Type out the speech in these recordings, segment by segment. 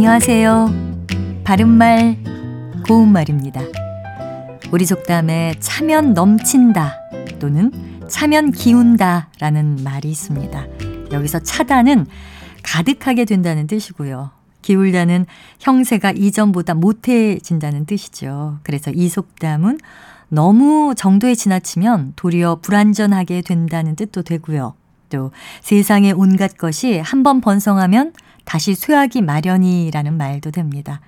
안녕하세요. 바른말, 고운말입니다. 우리 속담에 차면 넘친다 또는 차면 기운다 라는 말이 있습니다. 여기서 차다는 가득하게 된다는 뜻이고요. 기울다는 형세가 이전보다 못해진다는 뜻이죠. 그래서 이 속담은 너무 정도에 지나치면 도리어 불완전하게 된다는 뜻도 되고요. 또 세상의 온갖 것이 한번 번성하면 다시 쇠하기 마련이라는 말도 됩니다.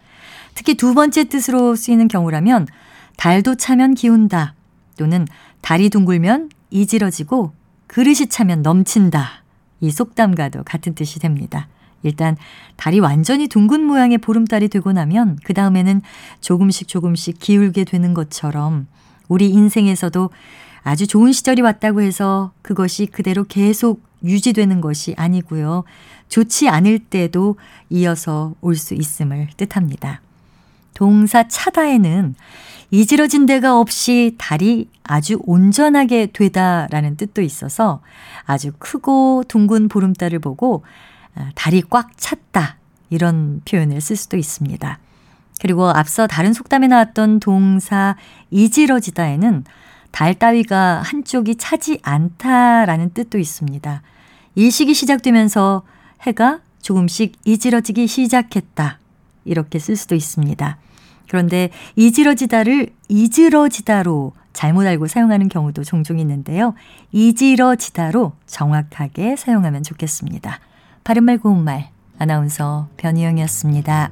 특히 두 번째 뜻으로 쓰이는 경우라면 달도 차면 기운다 또는 달이 둥글면 이지러지고 그릇이 차면 넘친다. 이 속담과도 같은 뜻이 됩니다. 일단 달이 완전히 둥근 모양의 보름달이 되고 나면 그 다음에는 조금씩 조금씩 기울게 되는 것처럼 우리 인생에서도 아주 좋은 시절이 왔다고 해서 그것이 그대로 계속 유지되는 것이 아니고요. 좋지 않을 때도 이어서 올 수 있음을 뜻합니다. 동사 차다에는 이지러진 데가 없이 달이 아주 온전하게 되다라는 뜻도 있어서 아주 크고 둥근 보름달을 보고 아, 달이 꽉 찼다 이런 표현을 쓸 수도 있습니다. 그리고 앞서 다른 속담에 나왔던 동사 이지러지다에는 달 따위가 한쪽이 차지 않다라는 뜻도 있습니다. 일식이 시작되면서 해가 조금씩 이지러지기 시작했다. 이렇게 쓸 수도 있습니다. 그런데 이지러지다를 이지러지다로 잘못 알고 사용하는 경우도 종종 있는데요. 이지러지다로 정확하게 사용하면 좋겠습니다. 바른말 고운말 아나운서 변희영이었습니다.